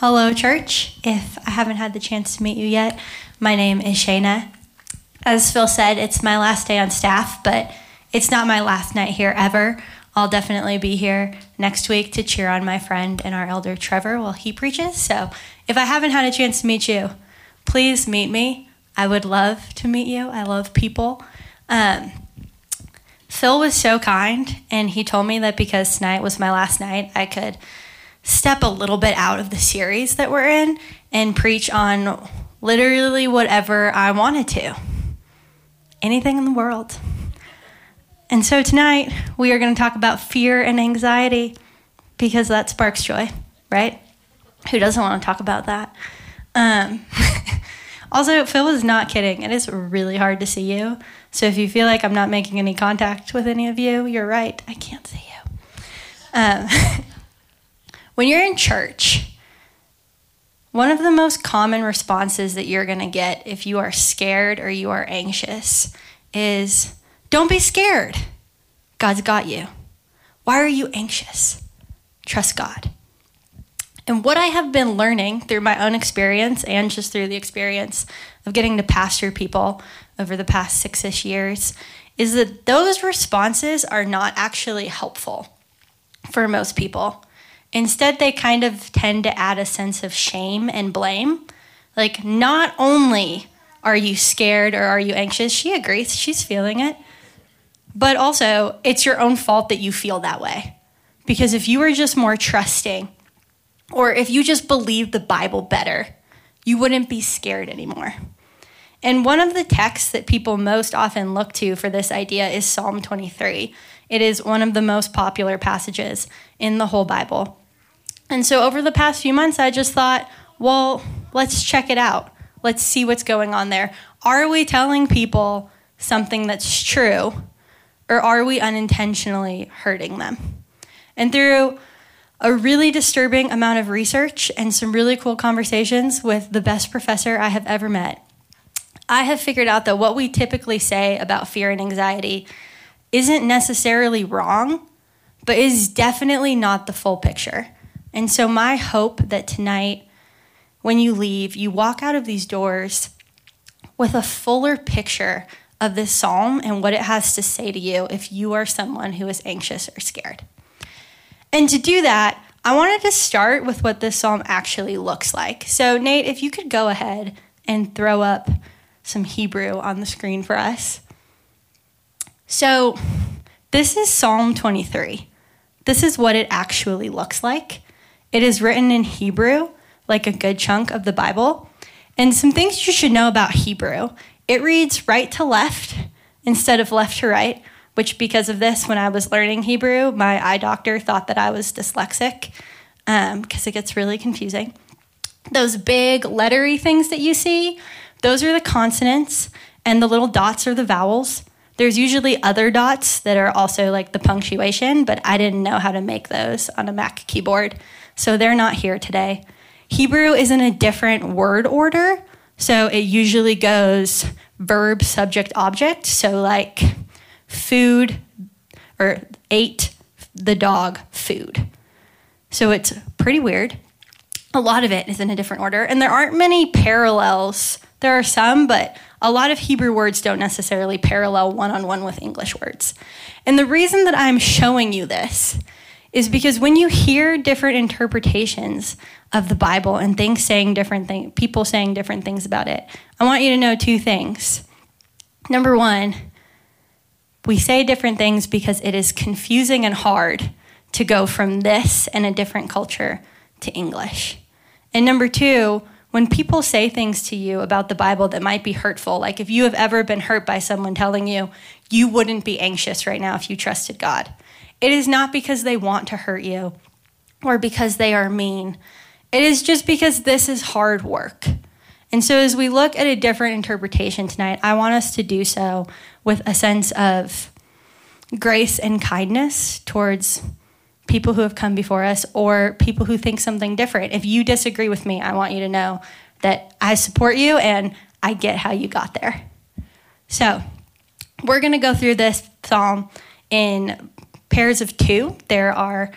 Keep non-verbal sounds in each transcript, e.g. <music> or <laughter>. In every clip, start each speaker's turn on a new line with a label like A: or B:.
A: Hello, church. If I haven't had the chance to meet you yet, my name is Shayna. As Phil said, it's my last day on staff, but it's not my last night here ever. I'll definitely be here next week to cheer on my friend and our elder Trevor while he preaches. So if I haven't had a chance to meet you, please meet me. I would love to meet you. I love people. Um, Phil was so kind, and he told me that because tonight was my last night, I could step a little bit out of the series that we're in and preach on literally whatever I wanted to. Anything in the world. And so tonight we are going to talk about fear and anxiety because that sparks joy, right? Who doesn't want to talk about that? Um, <laughs> also, Phil is not kidding. It is really hard to see you. So if you feel like I'm not making any contact with any of you, you're right. I can't see you. Um, <laughs> When you're in church, one of the most common responses that you're going to get if you are scared or you are anxious is don't be scared. God's got you. Why are you anxious? Trust God. And what I have been learning through my own experience and just through the experience of getting to pastor people over the past six ish years is that those responses are not actually helpful for most people. Instead, they kind of tend to add a sense of shame and blame. Like, not only are you scared or are you anxious, she agrees, she's feeling it, but also it's your own fault that you feel that way. Because if you were just more trusting, or if you just believed the Bible better, you wouldn't be scared anymore. And one of the texts that people most often look to for this idea is Psalm 23. It is one of the most popular passages in the whole Bible. And so over the past few months, I just thought, well, let's check it out. Let's see what's going on there. Are we telling people something that's true, or are we unintentionally hurting them? And through a really disturbing amount of research and some really cool conversations with the best professor I have ever met, I have figured out that what we typically say about fear and anxiety isn't necessarily wrong, but is definitely not the full picture. And so, my hope that tonight, when you leave, you walk out of these doors with a fuller picture of this psalm and what it has to say to you if you are someone who is anxious or scared. And to do that, I wanted to start with what this psalm actually looks like. So, Nate, if you could go ahead and throw up some Hebrew on the screen for us. So, this is Psalm 23. This is what it actually looks like. It is written in Hebrew, like a good chunk of the Bible. And some things you should know about Hebrew it reads right to left instead of left to right, which, because of this, when I was learning Hebrew, my eye doctor thought that I was dyslexic because um, it gets really confusing. Those big lettery things that you see, those are the consonants, and the little dots are the vowels. There's usually other dots that are also like the punctuation, but I didn't know how to make those on a Mac keyboard so they're not here today. Hebrew is in a different word order, so it usually goes verb, subject, object. So, like food or ate the dog food. So it's pretty weird. A lot of it is in a different order, and there aren't many parallels. There are some, but a lot of Hebrew words don't necessarily parallel one on one with English words. And the reason that I'm showing you this is because when you hear different interpretations of the Bible and things saying different things, people saying different things about it, I want you to know two things. Number one, we say different things because it is confusing and hard to go from this and a different culture to English. And number two, when people say things to you about the Bible that might be hurtful, like if you have ever been hurt by someone telling you you wouldn't be anxious right now if you trusted God, it is not because they want to hurt you or because they are mean. It is just because this is hard work. And so, as we look at a different interpretation tonight, I want us to do so with a sense of grace and kindness towards people who have come before us or people who think something different. If you disagree with me, I want you to know that I support you and I get how you got there. So, we're going to go through this psalm in pairs of two. There are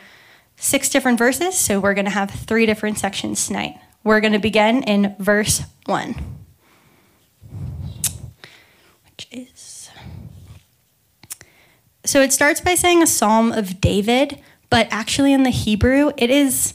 A: six different verses, so we're going to have three different sections tonight. We're going to begin in verse 1, which is. So it starts by saying a psalm of David, but actually in the Hebrew, it is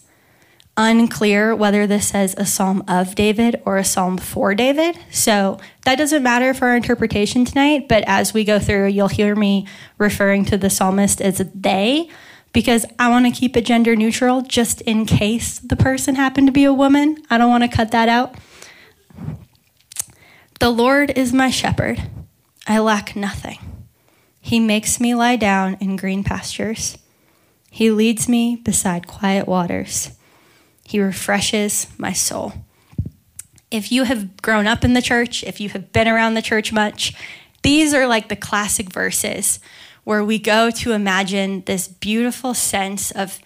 A: unclear whether this says a psalm of David or a psalm for David. So that doesn't matter for our interpretation tonight, but as we go through, you'll hear me referring to the psalmist as they because I want to keep it gender neutral just in case the person happened to be a woman. I don't want to cut that out. The Lord is my shepherd. I lack nothing. He makes me lie down in green pastures. He leads me beside quiet waters. He refreshes my soul. If you have grown up in the church, if you have been around the church much, these are like the classic verses where we go to imagine this beautiful sense of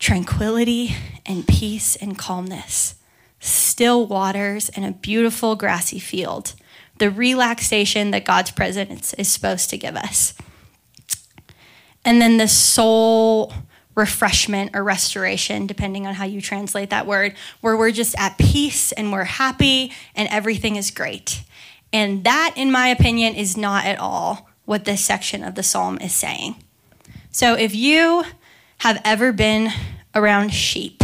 A: tranquility and peace and calmness, still waters and a beautiful grassy field, the relaxation that God's presence is supposed to give us. And then the soul refreshment or restoration, depending on how you translate that word, where we're just at peace and we're happy and everything is great. And that, in my opinion, is not at all what this section of the psalm is saying. So if you have ever been around sheep,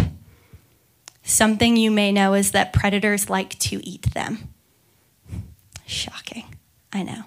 A: something you may know is that predators like to eat them. Shocking, I know.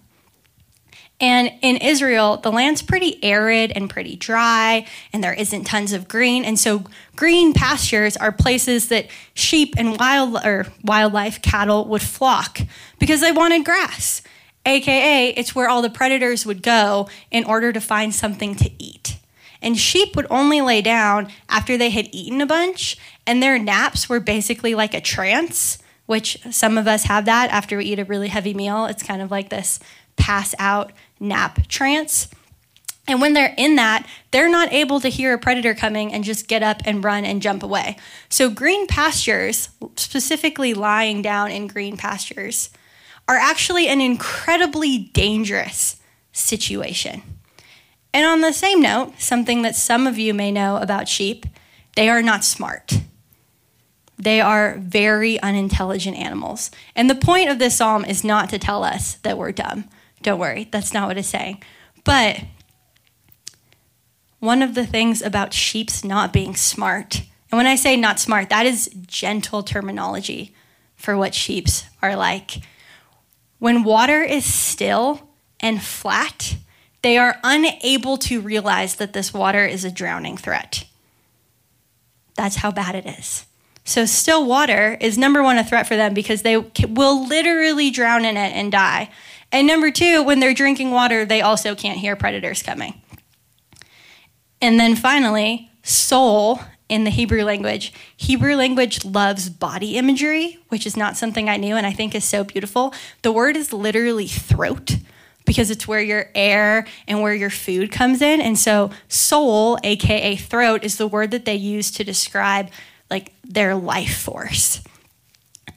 A: And in Israel, the land's pretty arid and pretty dry, and there isn't tons of green. And so, green pastures are places that sheep and wild or wildlife, cattle would flock because they wanted grass. AKA, it's where all the predators would go in order to find something to eat. And sheep would only lay down after they had eaten a bunch, and their naps were basically like a trance, which some of us have that after we eat a really heavy meal. It's kind of like this pass out nap trance. And when they're in that, they're not able to hear a predator coming and just get up and run and jump away. So, green pastures, specifically lying down in green pastures, are actually an incredibly dangerous situation. And on the same note, something that some of you may know about sheep, they are not smart. They are very unintelligent animals. And the point of this psalm is not to tell us that we're dumb. Don't worry, that's not what it's saying. But one of the things about sheep's not being smart, and when I say not smart, that is gentle terminology for what sheep's are like. When water is still and flat, they are unable to realize that this water is a drowning threat. That's how bad it is. So, still water is number one a threat for them because they will literally drown in it and die. And number two, when they're drinking water, they also can't hear predators coming. And then finally, soul in the Hebrew language. Hebrew language loves body imagery, which is not something I knew and I think is so beautiful. The word is literally throat because it's where your air and where your food comes in. And so soul, aka throat, is the word that they use to describe like their life force.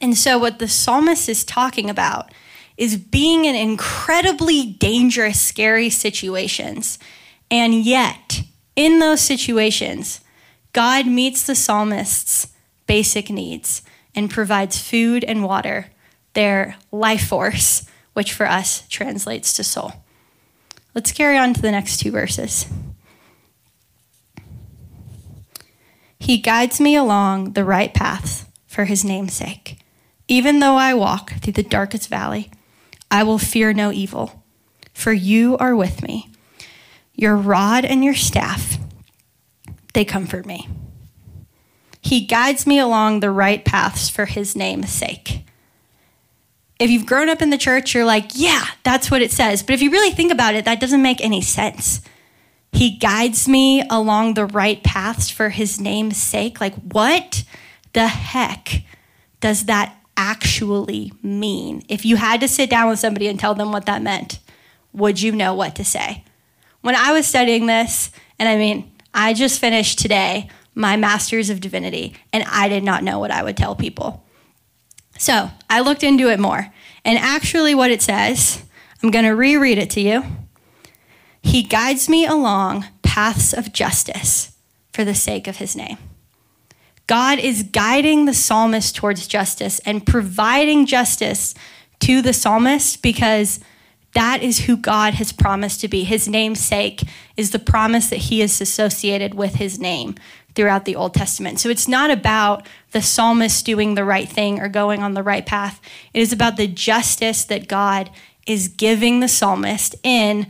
A: And so what the psalmist is talking about is being in incredibly dangerous, scary situations. And yet, in those situations, God meets the psalmist's basic needs and provides food and water, their life force, which for us translates to soul. Let's carry on to the next two verses. He guides me along the right paths for his name's sake. Even though I walk through the darkest valley, I will fear no evil, for you are with me. Your rod and your staff, they comfort me. He guides me along the right paths for his name's sake. If you've grown up in the church, you're like, yeah, that's what it says. But if you really think about it, that doesn't make any sense. He guides me along the right paths for his name's sake. Like, what the heck does that actually mean? If you had to sit down with somebody and tell them what that meant, would you know what to say? When I was studying this, and I mean, I just finished today my master's of divinity, and I did not know what I would tell people. So I looked into it more. And actually, what it says, I'm going to reread it to you. He guides me along paths of justice for for the sake of his name. God is guiding the psalmist towards justice and providing justice to the psalmist because that is who God has promised to be. His namesake is the promise that he is associated with his name throughout the Old Testament. So it's not about the psalmist doing the right thing or going on the right path. It is about the justice that God is giving the psalmist in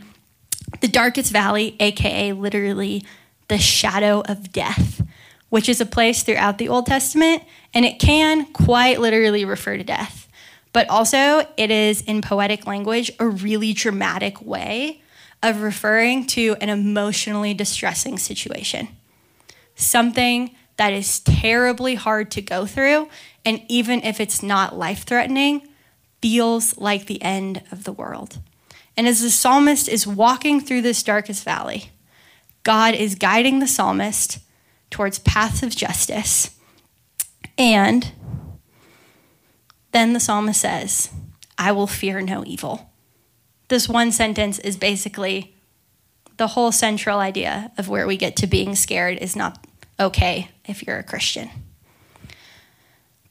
A: the darkest valley, aka literally the shadow of death, which is a place throughout the Old Testament, and it can quite literally refer to death. But also, it is in poetic language a really dramatic way of referring to an emotionally distressing situation something that is terribly hard to go through, and even if it's not life threatening, feels like the end of the world. And as the psalmist is walking through this darkest valley, God is guiding the psalmist towards paths of justice. And then the psalmist says, I will fear no evil. This one sentence is basically the whole central idea of where we get to being scared is not okay if you're a Christian.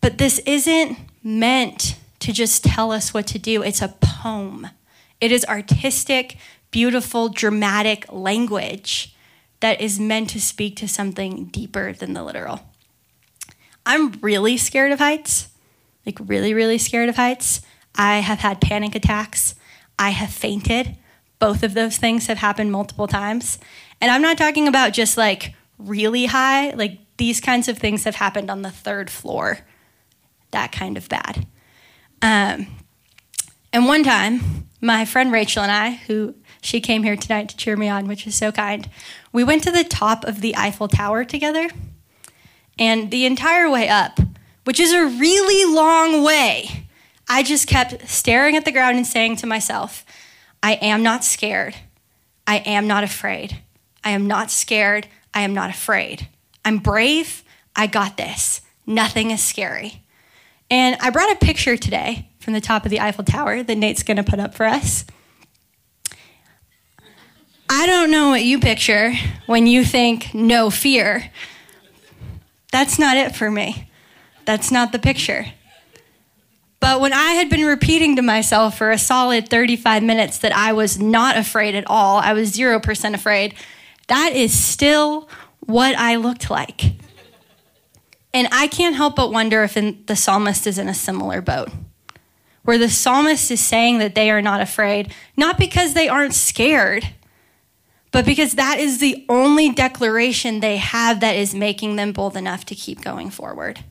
A: But this isn't meant to just tell us what to do, it's a poem. It is artistic, beautiful, dramatic language that is meant to speak to something deeper than the literal. I'm really scared of heights, like, really, really scared of heights. I have had panic attacks. I have fainted. Both of those things have happened multiple times. And I'm not talking about just like really high, like these kinds of things have happened on the third floor. That kind of bad. Um, and one time, my friend Rachel and I, who she came here tonight to cheer me on, which is so kind, we went to the top of the Eiffel Tower together. And the entire way up, which is a really long way, I just kept staring at the ground and saying to myself, I am not scared. I am not afraid. I am not scared. I am not afraid. I'm brave. I got this. Nothing is scary. And I brought a picture today from the top of the Eiffel Tower that Nate's going to put up for us. I don't know what you picture when you think no fear. That's not it for me. That's not the picture. But when I had been repeating to myself for a solid 35 minutes that I was not afraid at all, I was 0% afraid, that is still what I looked like. And I can't help but wonder if the psalmist is in a similar boat, where the psalmist is saying that they are not afraid, not because they aren't scared, but because that is the only declaration they have that is making them bold enough to keep going forward.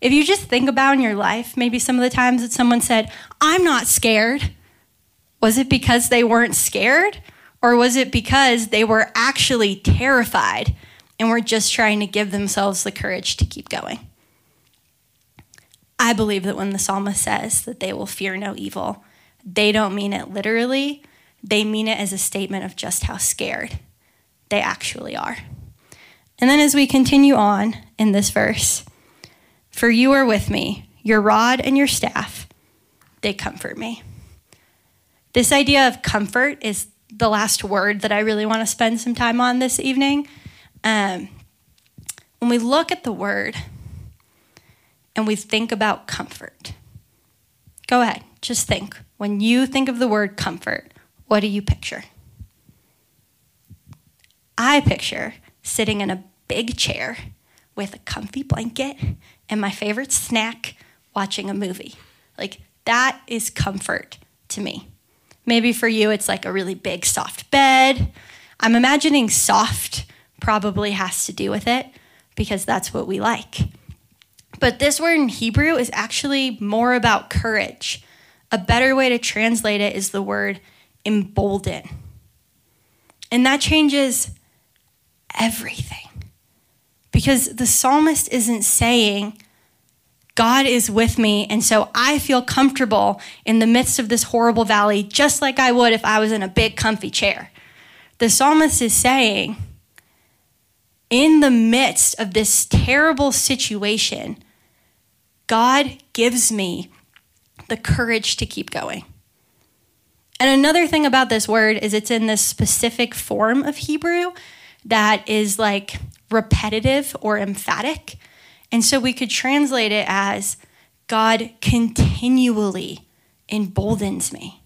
A: If you just think about in your life, maybe some of the times that someone said, I'm not scared, was it because they weren't scared? Or was it because they were actually terrified and were just trying to give themselves the courage to keep going? I believe that when the psalmist says that they will fear no evil, they don't mean it literally, they mean it as a statement of just how scared they actually are. And then as we continue on in this verse, for you are with me, your rod and your staff, they comfort me. This idea of comfort is the last word that I really want to spend some time on this evening. Um, when we look at the word and we think about comfort, go ahead, just think. When you think of the word comfort, what do you picture? I picture sitting in a big chair with a comfy blanket and my favorite snack watching a movie. Like, that is comfort to me. Maybe for you, it's like a really big, soft bed. I'm imagining soft probably has to do with it because that's what we like. But this word in Hebrew is actually more about courage. A better way to translate it is the word embolden. And that changes everything. Because the psalmist isn't saying, God is with me. And so I feel comfortable in the midst of this horrible valley, just like I would if I was in a big, comfy chair. The psalmist is saying, in the midst of this terrible situation, God gives me the courage to keep going. And another thing about this word is it's in this specific form of Hebrew that is like repetitive or emphatic. And so we could translate it as God continually emboldens me.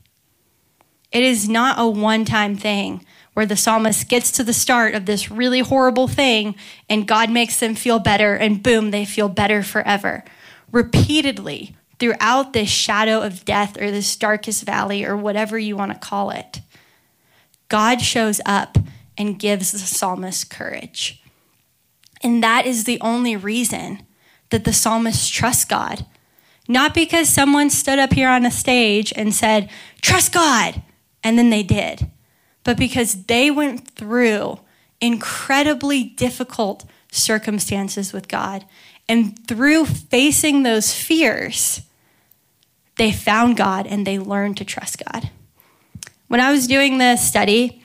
A: It is not a one time thing where the psalmist gets to the start of this really horrible thing and God makes them feel better, and boom, they feel better forever. Repeatedly, throughout this shadow of death or this darkest valley or whatever you want to call it, God shows up and gives the psalmist courage. And that is the only reason that the psalmist trusts God. Not because someone stood up here on a stage and said, Trust God, and then they did, but because they went through incredibly difficult circumstances with God. And through facing those fears, they found God and they learned to trust God. When I was doing this study,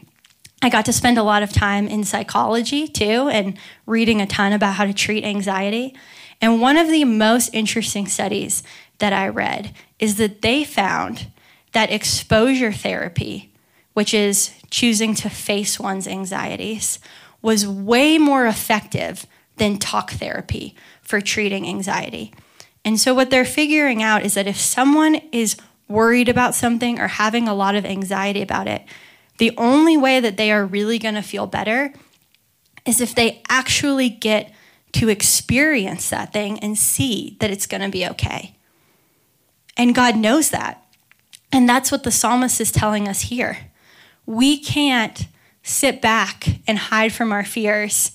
A: I got to spend a lot of time in psychology too and reading a ton about how to treat anxiety. And one of the most interesting studies that I read is that they found that exposure therapy, which is choosing to face one's anxieties, was way more effective than talk therapy for treating anxiety. And so, what they're figuring out is that if someone is worried about something or having a lot of anxiety about it, the only way that they are really going to feel better is if they actually get to experience that thing and see that it's going to be okay. And God knows that. And that's what the psalmist is telling us here. We can't sit back and hide from our fears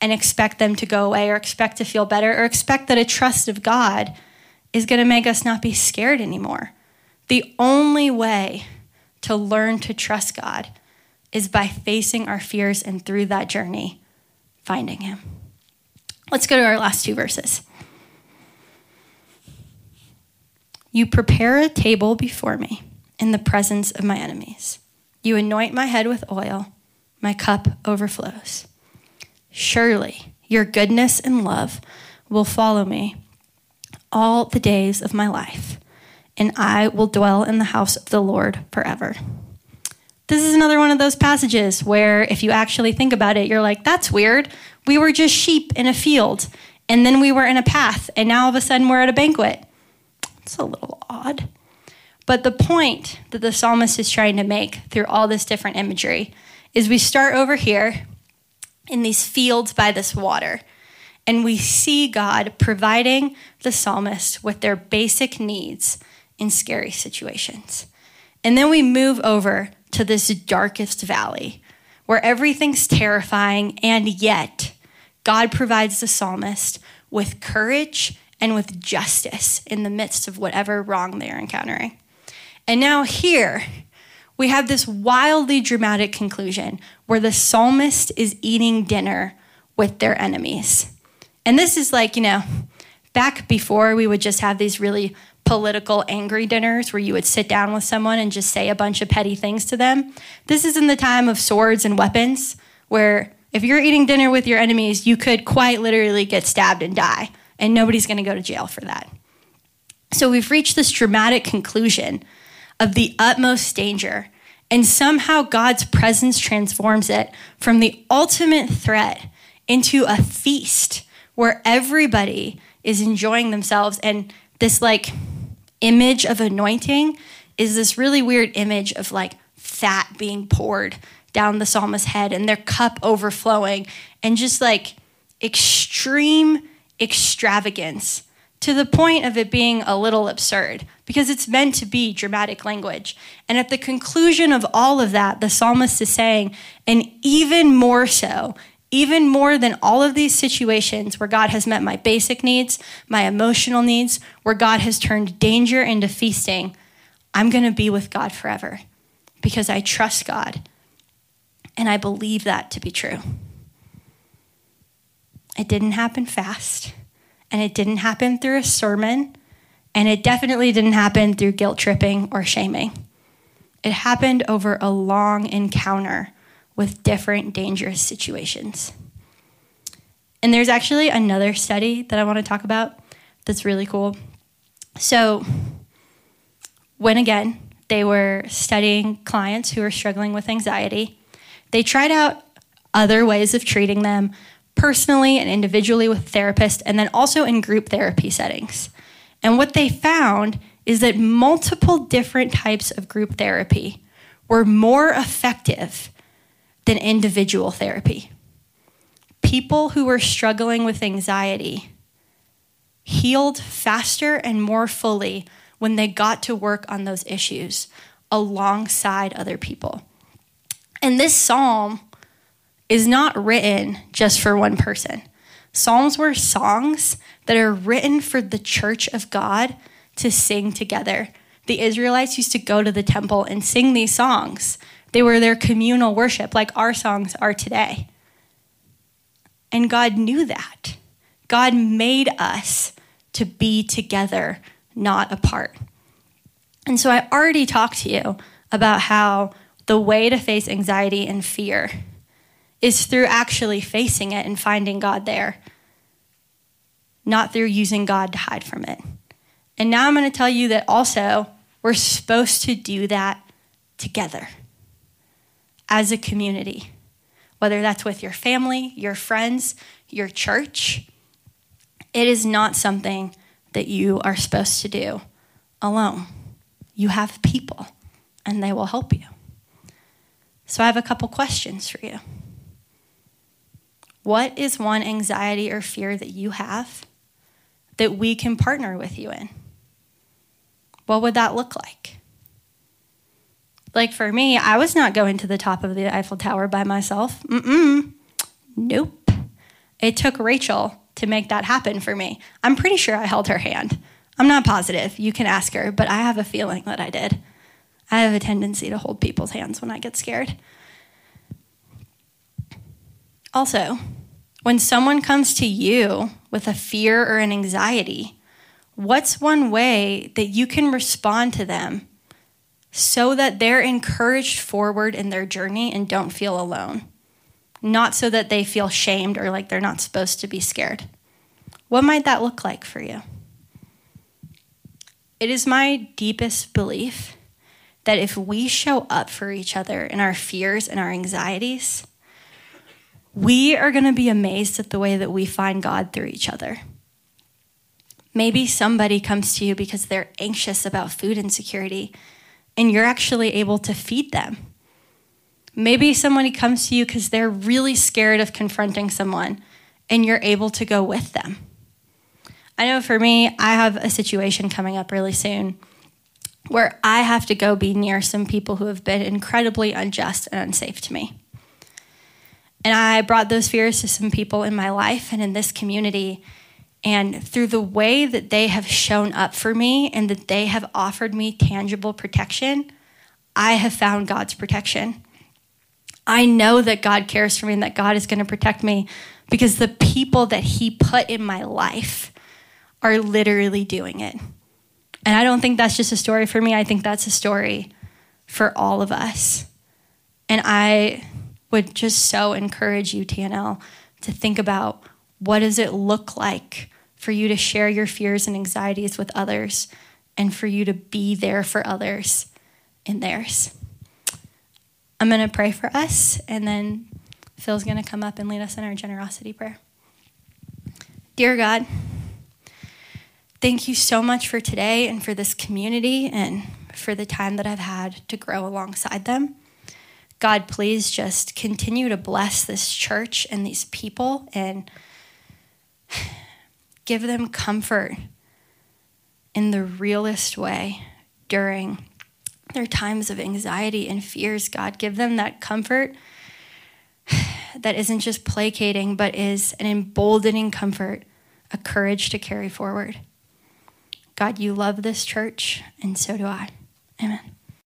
A: and expect them to go away or expect to feel better or expect that a trust of God is going to make us not be scared anymore. The only way to learn to trust God is by facing our fears and through that journey, finding Him. Let's go to our last two verses. You prepare a table before me in the presence of my enemies. You anoint my head with oil, my cup overflows. Surely your goodness and love will follow me all the days of my life, and I will dwell in the house of the Lord forever. This is another one of those passages where, if you actually think about it, you're like, that's weird. We were just sheep in a field, and then we were in a path, and now all of a sudden we're at a banquet. It's a little odd. But the point that the psalmist is trying to make through all this different imagery is we start over here in these fields by this water, and we see God providing the psalmist with their basic needs in scary situations. And then we move over to this darkest valley where everything's terrifying, and yet God provides the psalmist with courage and with justice in the midst of whatever wrong they're encountering. And now, here, we have this wildly dramatic conclusion where the psalmist is eating dinner with their enemies. And this is like, you know, back before we would just have these really political angry dinners where you would sit down with someone and just say a bunch of petty things to them. This is in the time of swords and weapons where if you're eating dinner with your enemies, you could quite literally get stabbed and die, and nobody's going to go to jail for that. So we've reached this dramatic conclusion of the utmost danger, and somehow God's presence transforms it from the ultimate threat into a feast where everybody is enjoying themselves. And this like image of anointing is this really weird image of like fat being poured down the psalmist's head and their cup overflowing and just like extreme extravagance to the point of it being a little absurd because it's meant to be dramatic language. And at the conclusion of all of that, the psalmist is saying, and even more so, even more than all of these situations where God has met my basic needs, my emotional needs, where God has turned danger into feasting, I'm going to be with God forever because I trust God and I believe that to be true. It didn't happen fast, and it didn't happen through a sermon, and it definitely didn't happen through guilt tripping or shaming. It happened over a long encounter with different dangerous situations. And there's actually another study that I want to talk about that's really cool. So, when again, they were studying clients who were struggling with anxiety, they tried out other ways of treating them personally and individually with therapists, and then also in group therapy settings. And what they found is that multiple different types of group therapy were more effective than individual therapy. People who were struggling with anxiety healed faster and more fully when they got to work on those issues alongside other people. And this psalm is not written just for one person. Psalms were songs that are written for the church of God to sing together. The Israelites used to go to the temple and sing these songs. They were their communal worship, like our songs are today. And God knew that. God made us to be together, not apart. And so I already talked to you about how the way to face anxiety and fear is through actually facing it and finding God there, not through using God to hide from it. And now I'm going to tell you that also we're supposed to do that together as a community, whether that's with your family, your friends, your church. It is not something that you are supposed to do alone. You have people, and they will help you. So, I have a couple questions for you. What is one anxiety or fear that you have that we can partner with you in? What would that look like? Like for me, I was not going to the top of the Eiffel Tower by myself. Mm-mm. Nope. It took Rachel to make that happen for me. I'm pretty sure I held her hand. I'm not positive. You can ask her, but I have a feeling that I did. I have a tendency to hold people's hands when I get scared. Also, when someone comes to you with a fear or an anxiety, what's one way that you can respond to them so that they're encouraged forward in their journey and don't feel alone? Not so that they feel shamed or like they're not supposed to be scared. What might that look like for you? It is my deepest belief that if we show up for each other in our fears and our anxieties, we are going to be amazed at the way that we find God through each other. Maybe somebody comes to you because they're anxious about food insecurity and you're actually able to feed them. Maybe somebody comes to you because they're really scared of confronting someone and you're able to go with them. I know for me, I have a situation coming up really soon where I have to go be near some people who have been incredibly unjust and unsafe to me. And I brought those fears to some people in my life and in this community. And through the way that they have shown up for me and that they have offered me tangible protection, I have found God's protection. I know that God cares for me and that God is going to protect me because the people that He put in my life are literally doing it. And I don't think that's just a story for me, I think that's a story for all of us. And I would just so encourage you, TNL, to think about what does it look like for you to share your fears and anxieties with others and for you to be there for others in theirs. I'm going to pray for us, and then Phil's going to come up and lead us in our generosity prayer. Dear God, thank you so much for today and for this community and for the time that I've had to grow alongside them. God, please just continue to bless this church and these people and <sighs> give them comfort in the realest way during their times of anxiety and fears. God, give them that comfort <sighs> that isn't just placating, but is an emboldening comfort, a courage to carry forward. God, you love this church, and so do I. Amen.